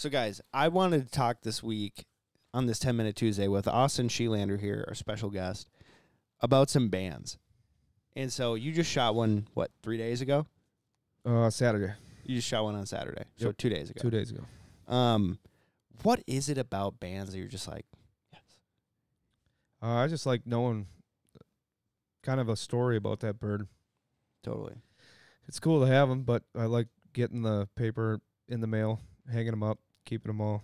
So, guys, I wanted to talk this week on this 10 Minute Tuesday with Austin Schelander here, our special guest, about some bands. And so you just shot one, what, three days ago? Uh, Saturday, You just shot one on Saturday. So Yep. two days ago. two days ago. Um, what is it about bands that you're just like, yes? Uh, I just like knowing kind of a story about that bird. Totally. It's cool to have them, but I like getting the paper in the mail, hanging them up, keeping them all.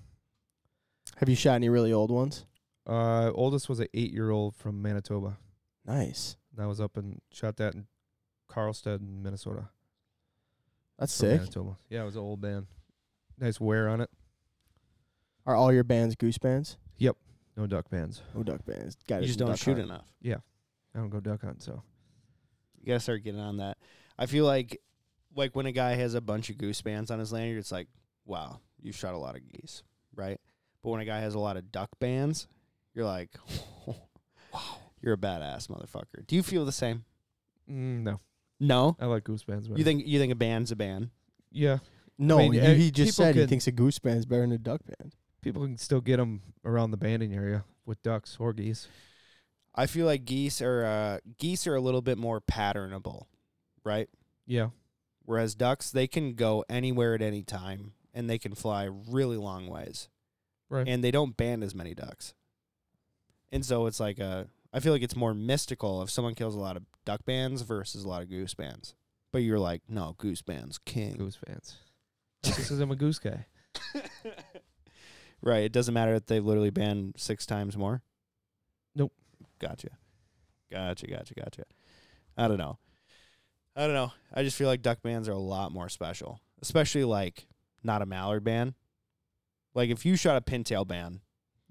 Have you shot any really old ones? Uh, oldest was an eight-year-old from Manitoba. Nice. That was up and shot that in Karlstad, Minnesota. That's from sick. Manitoba. Yeah, it was an old band. Nice wear on it. Are all your bands goose bands? Yep. No duck bands. No duck bands. Got You just don't shoot enough. Yeah, I don't go duck hunting, so You gotta start getting on that. I feel like, like when a guy has a bunch of goose bands on his lanyard, it's like, wow, you shot a lot of geese, right? But when a guy has a lot of duck bands, you're like, wow, you're a badass motherfucker. Do you feel the same? mm, no. No. I like goose bands. Better. You think you think a band's a band? Yeah, No, I mean, he, uh, he just people said he thinks a goose band's better than a duck band. people can still get them around the banding area with ducks or geese. I feel like geese are uh, geese are a little bit more patternable, right? Yeah, Whereas ducks, they can go anywhere at any time and they can fly really long ways. right. And they don't band as many ducks. And so it's like a I feel like it's more mystical if someone kills a lot of duck bands versus a lot of goose bands. But you're like, no, goose bands king. goose fans. because I'm a goose guy. right. It doesn't matter that they've literally banned six times more. Nope. Gotcha. Gotcha. Gotcha. Gotcha. I don't know. I don't know. I just feel like duck bands are a lot more special, especially like not a mallard band. Like if you shot a pintail band,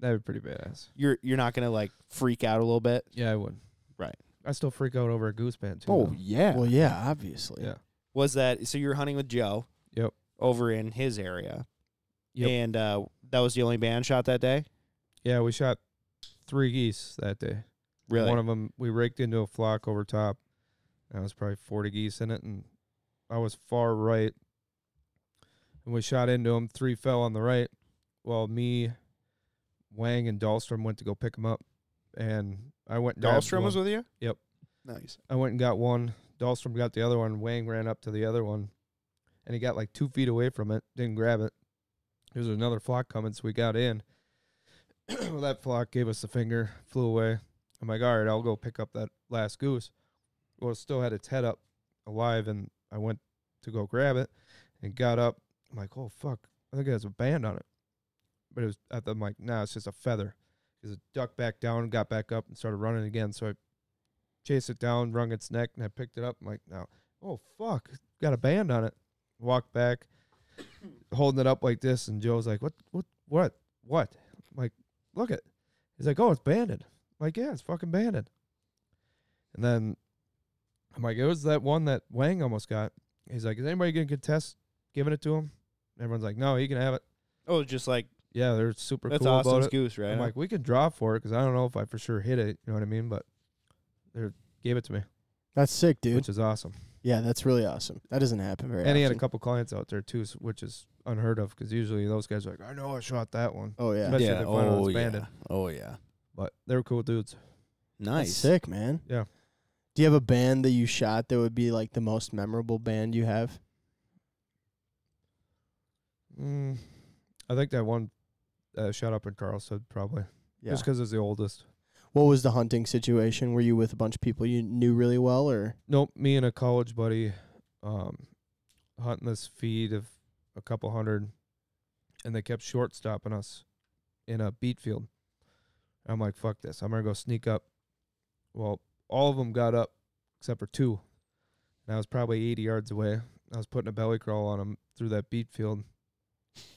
That'd be pretty badass. you're you're not gonna like freak out a little bit. Yeah, I would. Right. I still freak out over a goose band too. Oh though. yeah. Well, yeah, obviously. yeah. Was that so? You were hunting with Joe. Yep. Over in his area. Yep. And uh, that was the only band shot that day. Yeah, we shot three geese that day. Really? One of them we raked into a flock over top. That was probably 40 geese in it, and I was far right. And we shot into them. Three fell on the right. Well, me, Wang, and Dahlstrom went to go pick them up, and I went. Dahlstrom was with you. Yep. Nice. I went and got one. Dahlstrom got the other one. Wang ran up to the other one, and he got like two feet away from it. Didn't grab it. There was another flock coming, so we got in. well, that flock gave us the finger, flew away. I'm like, all right, I'll go pick up that last goose. Well, it still had its head up, alive, and I went to go grab it, and got up. I'm like, oh fuck, I think it has a band on it. But it was. I thought, I'm like, nah, it's just a feather. Because it ducked back down, got back up, and started running again. So I chased it down, wrung its neck, and I picked it up. I'm like, no, oh fuck, got a band on it. Walked back, holding it up like this, and Joe's like, what, what, what, what? I'm like, look at. He's like, oh, it's banded. I'm like, yeah, it's fucking banded. And then I'm like, it was that one that Wang almost got. He's like, is anybody gonna contest giving it to him? Everyone's like, no, he can have it. Oh, just like Yeah, they're super that's cool about it. goose, right? I'm like, we can draw for it because I don't know if I for sure hit it. You know what I mean? But they gave it to me, That's sick, dude. which is awesome. yeah, that's really awesome. That doesn't happen very and he had a often. couple clients out there too, s- which is unheard of because usually those guys are like, I know I shot that one, Oh yeah. Especially if yeah. they find out Oh it's yeah. banded. Oh yeah. but they were cool dudes. That's Nice. sick, man. Yeah. Do you have a band that you shot that would be like the most memorable band you have? Mm, I think that one uh, shot up in Karlstad probably Yeah. just because it's the oldest. what was the hunting situation? Were you with a bunch of people you knew really well, or Nope, me and a college buddy, um, hunting this feed of a couple hundred, and they kept short stopping us in a beet field. I'm like, fuck this. I'm gonna go sneak up. Well, all of them got up except for two. And I was probably 80 yards away. I was putting a belly crawl on them through that beet field.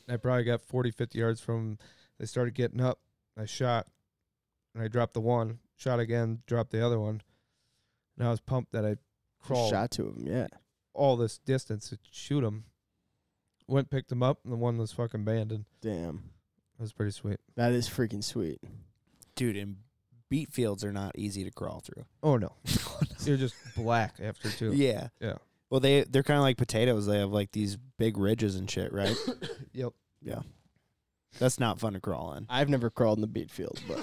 I probably got 40, 50 yards from 'em. They started getting up. I shot, and I dropped the one. Shot again, dropped the other one. And I was pumped that I crawled shot two of them? Yeah. all this distance to shoot them. Went picked them up, and the one was fucking banded. Damn. That was pretty sweet. That is freaking sweet. Dude, and beet fields are not easy to crawl through. Oh no, oh, you're just black after two. Yeah. Yeah. Well, they they're kind of like potatoes. They have like these big ridges and shit, right? Yep. Yeah. That's not fun to crawl in. I've never crawled in the beet field, but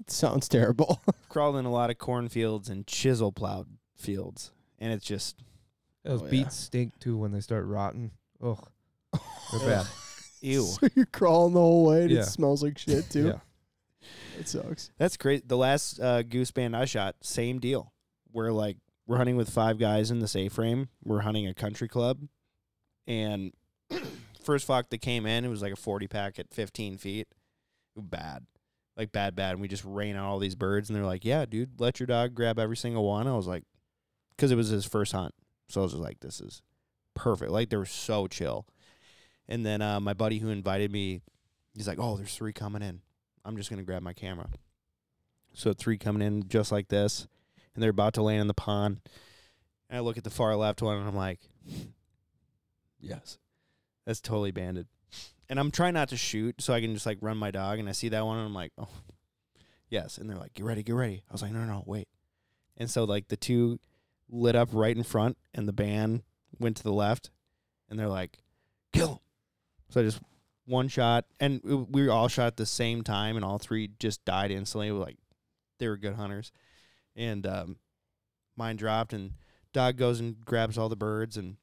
it sounds terrible. Crawled in a lot of cornfields and chisel plowed fields, and it's just Those Oh, yeah. beets stink too when they start rotting. Ugh, they're bad. ew. so you're crawling the whole way and Yeah. it smells like shit too. Yeah. It sucks. That's great. The last uh, goose band I shot, same deal. We're like we're hunting with five guys in this A-frame. We're hunting a country club, and first flock that came in, it was like a forty pack at fifteen feet. Bad, like bad, bad. And we just rain out all these birds, and they're like, "Yeah, dude, let your dog grab every single one." I was like, because it was his first hunt, so I was just like, "This is perfect." Like they were so chill. And then uh, my buddy who invited me, he's like, "Oh, there's three coming in." I'm just gonna grab my camera. So three coming in just like this, and they're about to land in the pond. And I look at the far left one, and I'm like, "Yes, that's totally banded." And I'm trying not to shoot, so I can just like run my dog. And I see that one, and I'm like, "Oh, yes." And they're like, "Get ready, get ready." I was like, "No, no, no, wait." And so like the two lit up right in front, and the band went to the left, and they're like, "Kill him." So I just one shot, and we all shot at the same time, and all three just died instantly. Like they were good hunters, and um, mine dropped, and dog goes and grabs all the birds, and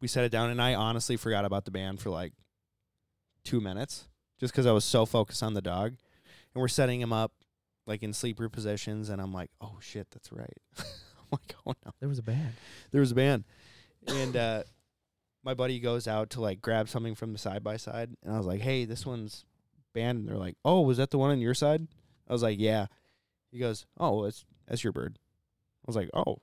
we set it down. And I honestly forgot about the band for like two minutes, just because I was so focused on the dog. And we're setting him up like in sleeper positions, and I'm like, oh shit, that's right. I'm like, oh no There was a band. there was a band, and uh, my buddy goes out to like grab something from the side by side, and I was like, "Hey, this one's banned." And they're like, "Oh, was that the one on your side?" I was like, "Yeah." He goes, "Oh, it's that's your bird." I was like, "Oh,"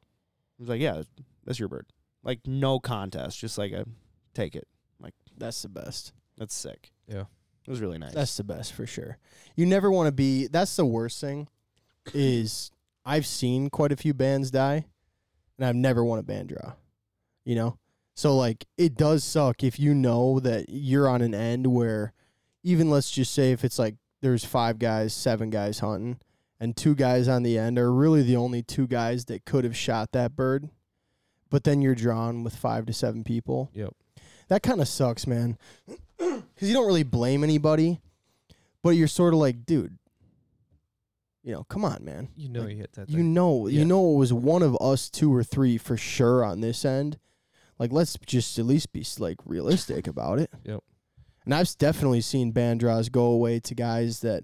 he was like, "Yeah, that's your bird." Like no contest, just like a take it. Like that's the best. That's sick. Yeah. It was really nice. That's the best for sure. You never want to be. That's the worst thing. Is I've seen quite a few bands die, and I've never won a band draw. You know, so like it does suck if you know that you're on an end where, even let's just say if it's like there's five guys, seven guys hunting, and two guys on the end are really the only two guys that could have shot that bird, but then you're drawn with five to seven people Yep. that kind of sucks, man. Because you don't really blame anybody, but you're sort of like, dude, you know, come on, man. You know Like, you hit that. You know, Yeah. you know, it was one of us two or three for sure on this end. Like, let's just at least be like realistic about it. Yep. And I've definitely seen band draws go away to guys that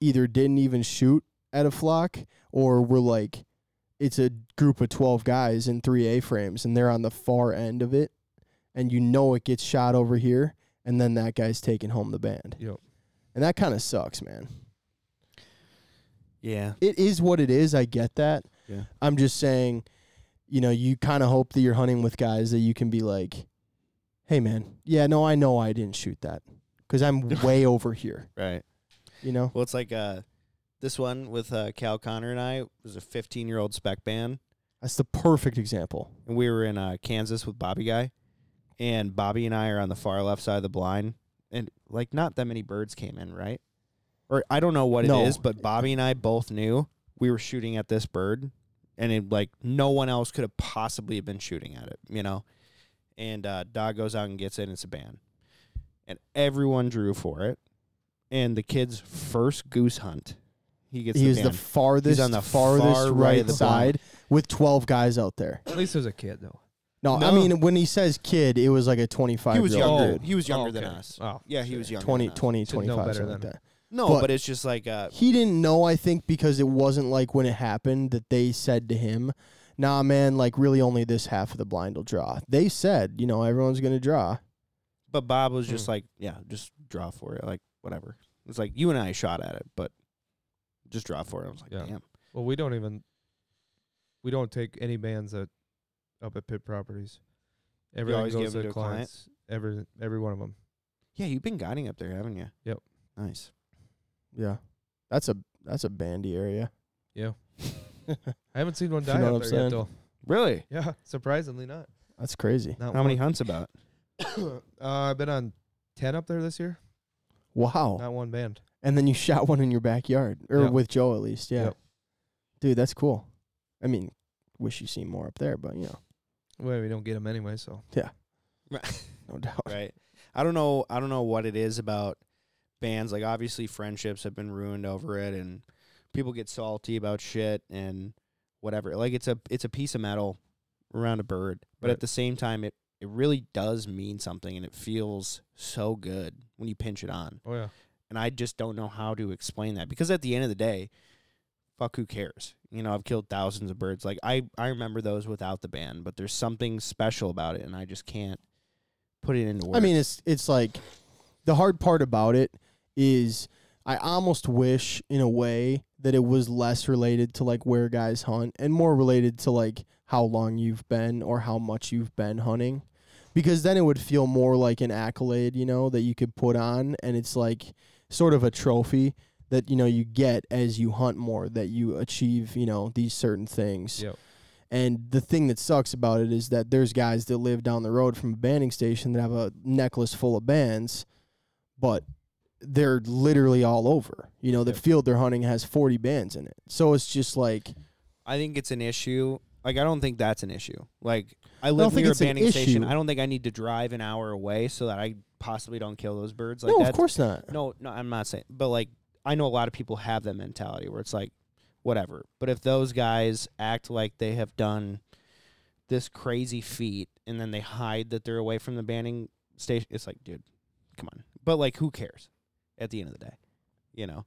either didn't even shoot at a flock or we're like, it's a group of 12 guys in three A frames and they're on the far end of it. And you know it gets shot over here. And then that guy's taking home the band. Yep. And that kind of sucks, man. yeah. It is what it is. I get that. Yeah. I'm just saying, you know, you kind of hope that you're hunting with guys that you can be like, hey, man, yeah, no, I know I didn't shoot that because I'm way over here, Right. you know? Well, it's like uh, this one with uh, Cal Connor and I was a 15 year old spec band. That's the perfect example. and we were in uh, Kansas with Bobby Guy, and Bobby and I are on the far left side of the blind, and like not that many birds came in, right? Or I don't know what No. it is, but Bobby and I both knew we were shooting at this bird, and it like no one else could have possibly have been shooting at it, you know. And uh, dog goes out and gets it, and it's a ban, and everyone drew for it, and the kid's first goose hunt, he gets He the was the ban. farthest, on the farthest far right right of the side with 12 guys out there. At least there's a kid though. No, I No. mean, when he says kid, it was like a 25 he was year old younger. dude. He was younger Oh, than okay. us. Oh, Yeah, he was younger. 20, than us. 20, Should know 25, better something like than that. No, But- but, it's just like uh, He didn't know, I think, because it wasn't like when it happened that they said to him, nah, man, like really only this half of the blind will draw. They said, you know, everyone's going to draw. but Bob was just Hmm. like, yeah, just draw for it, like whatever. It's like you and I shot at it, but just draw for it. I was like, Yeah. damn. Well, we don't even. We don't take any bands that up at pit properties. Everything always goes give to it to a client? clients. Every every one of them. Yeah, you've been guiding up there, haven't you? Yep. Nice. Yeah. That's a that's a bandy area. Yeah. I haven't seen one If you die know up what I'm there yet saying. though. Really? Yeah, surprisingly not. That's crazy. Not How many hunts about? uh, I've been on ten up there this year. Wow. Not one band. And then you shot one in your backyard or Yep. with Joe at least. Yeah. Yep. Dude, that's cool. I mean, wish you seen more up there, but you know, Well, we don't get them anyway, so Yeah. no doubt. right. I I don't know. I don't know what it is about bands. Like obviously, friendships have been ruined over it, and people get salty about shit and whatever. Like it's a it's a piece of metal around a bird, but Right. at the same time, it it really does mean something, and it feels so good when you pinch it on. Oh yeah. And I just don't know how to explain that because at the end of the day, fuck who cares? You know, I've killed thousands of birds. Like I I remember those without the band, but there's something special about it and I just can't put it into words. I mean, it's it's like the hard part about it is I almost wish in a way that it was less related to like where guys hunt and more related to like how long you've been or how much you've been hunting. Because then it would feel more like an accolade, you know, that you could put on and it's like sort of a trophy that, you know, you get as you hunt more, that you achieve, you know, these certain things. Yep. And the thing that sucks about it is that there's guys that live down the road from a banding station that have a necklace full of bands, but they're literally all over. You know, the Yep. field they're hunting has 40 bands in it. So it's just like, I think it's an issue. Like I don't think that's an issue. Like I live think near a it's an banding station. issue. I don't think I need to drive an hour away so that I possibly don't kill those birds. Like no, that's of course not. No, no, I'm not saying, but like I know a lot of people have that mentality where it's like, whatever. But if those guys act like they have done this crazy feat and then they hide that they're away from the banning station, it's like, dude, come on. But like, who cares? At the end of the day, you know.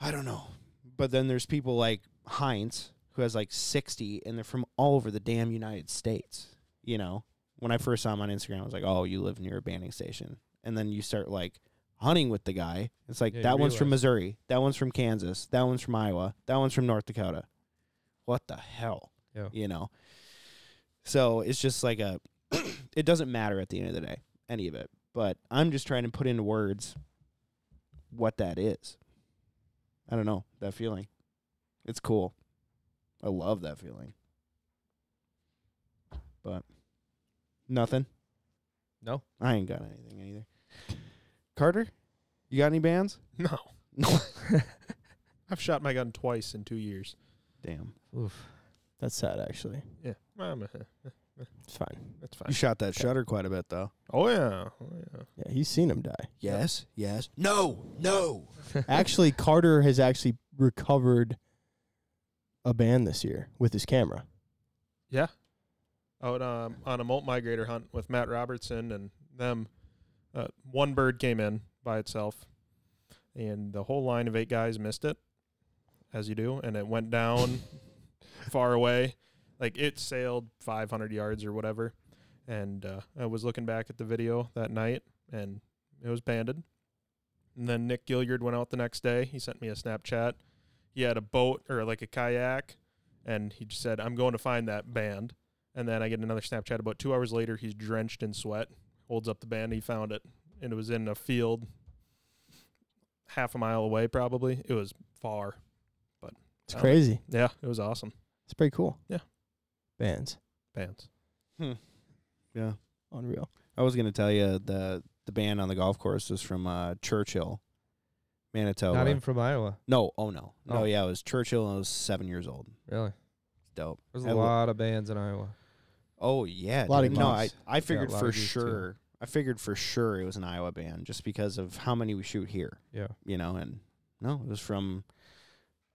I don't know, but then there's people like Heinz who has like 60, and they're from all over the damn United States. You know, when I first saw him on Instagram, I was like, oh, you live near a banning station, and then you start like hunting with the guy. It's like Yeah, that one's from. Missouri, that one's from Kansas, that one's from Iowa, that one's from North Dakota. What the hell? Yeah. You know. So it's just like a it doesn't matter at the end of the day, any of it. But I'm just trying to put into words what that is. I don't know, that feeling. It's cool. I love that feeling. But nothing. No. I ain't got anything either. Carter, you got any bands? No. No. I've shot my gun twice in two years. Damn. Oof. That's sad, actually. Yeah. Well, I'm, It's fine. That's You shot that shutter quite a bit though. Oh, yeah. Oh, yeah. Yeah, he's seen him die. Yes. Yes. No. No. actually, Carter has actually recovered a band this year with his camera. Yeah. Out um, on a molt migrator hunt with Matt Robertson and them. Uh, one bird came in by itself, and the whole line of eight guys missed it, as you do, and it went down far away. Like it sailed 500 yards or whatever. And uh, I was looking back at the video that night, and it was banded. And then Nick Gilliard went out the next day. He sent me a Snapchat. He had a boat or like a kayak, and he just said, "I'm going to find that band." And then I get another Snapchat about two hours later. He's drenched in sweat, holds up the band. He found it, and it was in a field, half a mile away, probably. It was far. But it's Oh. crazy. Yeah, it was awesome. It's pretty cool. Yeah. Bands. Bands. Yeah. Unreal. I was gonna tell you the the band on the golf course was from uh, Churchill, Manitoba. Not even from Iowa. no, oh no, no, Oh. yeah, it was Churchill and I was seven years old. Really? Dope. There's I a lo- lot of bands in Iowa. Oh yeah, A lot of dude. no, I geese. I figured a lot for of geese, too. sure. I figured for sure it was an Iowa band just because of how many we shoot here, Yeah. you know. And no, it was from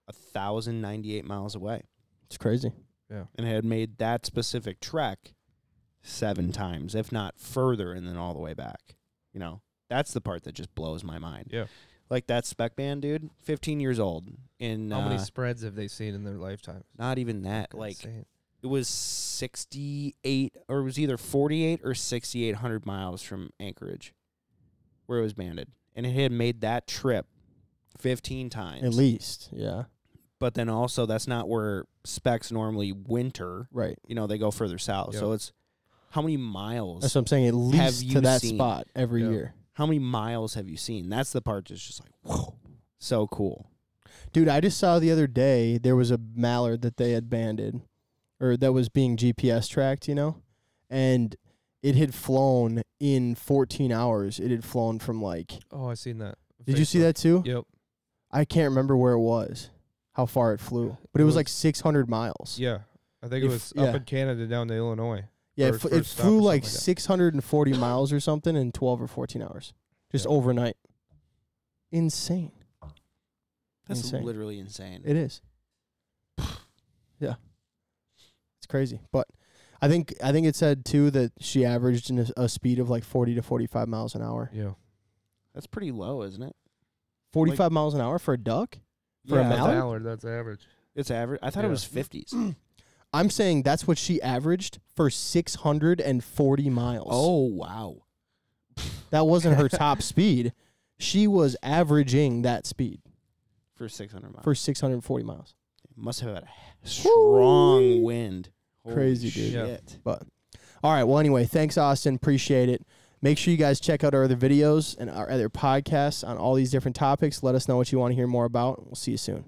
a thousand ninety eight miles away, It's crazy. Yeah. And had made that specific trek seven times, if not further, and then all the way back. You know, that's the part that just blows my mind. Yeah. Like that spec band, dude, fifteen years old, in How many uh, spreads have they seen in their lifetime? not even that, like insane. it was 68 or it was either 48 or 6800 miles from Anchorage where it was banded and it had made that trip 15 times At least. Yeah. but then also that's not where specs normally winter Right. you know they go further south so it's how many miles That's what I'm saying. At least you to that seen? spot every Yeah. year. How many miles have you seen that's the part that's just like whoa so cool Dude, I just saw the other day there was a mallard that they had banded or that was being GPS tracked, you know? And it had flown in 14 hours. It had flown from like Oh, I seen that. Did you see that too? Yep. I can't remember where it was. How far it flew. Uh, but it It was, was- like 600 miles. Yeah. I think If- it was yeah. up in Canada down to Illinois. Yeah, Or it, f- it first flew something like like 640 miles or something in 12 or 14 hours, just Yeah. overnight. Insane. That's Insane. literally insane. It is. yeah, it's crazy. But I think I think it said too that she averaged in a, a speed of like 40 to 45 miles an hour. Yeah. That's pretty low, isn't it? 45 miles an hour for a duck. For a yeah, That's mallard? That's average. it's average. I thought it was fifties. I'm saying that's what she averaged for 640 miles. oh wow. that wasn't her top speed. She was averaging that speed For six hundred miles. for 640 miles. Must have had a strong wind. Holy Crazy, dude. Yeah. Shit. All right. Well, anyway, thanks, Austin. Appreciate it. Make sure you guys check out our other videos and our other podcasts on all these different topics. Let us know what you want to hear more about. We'll see you soon.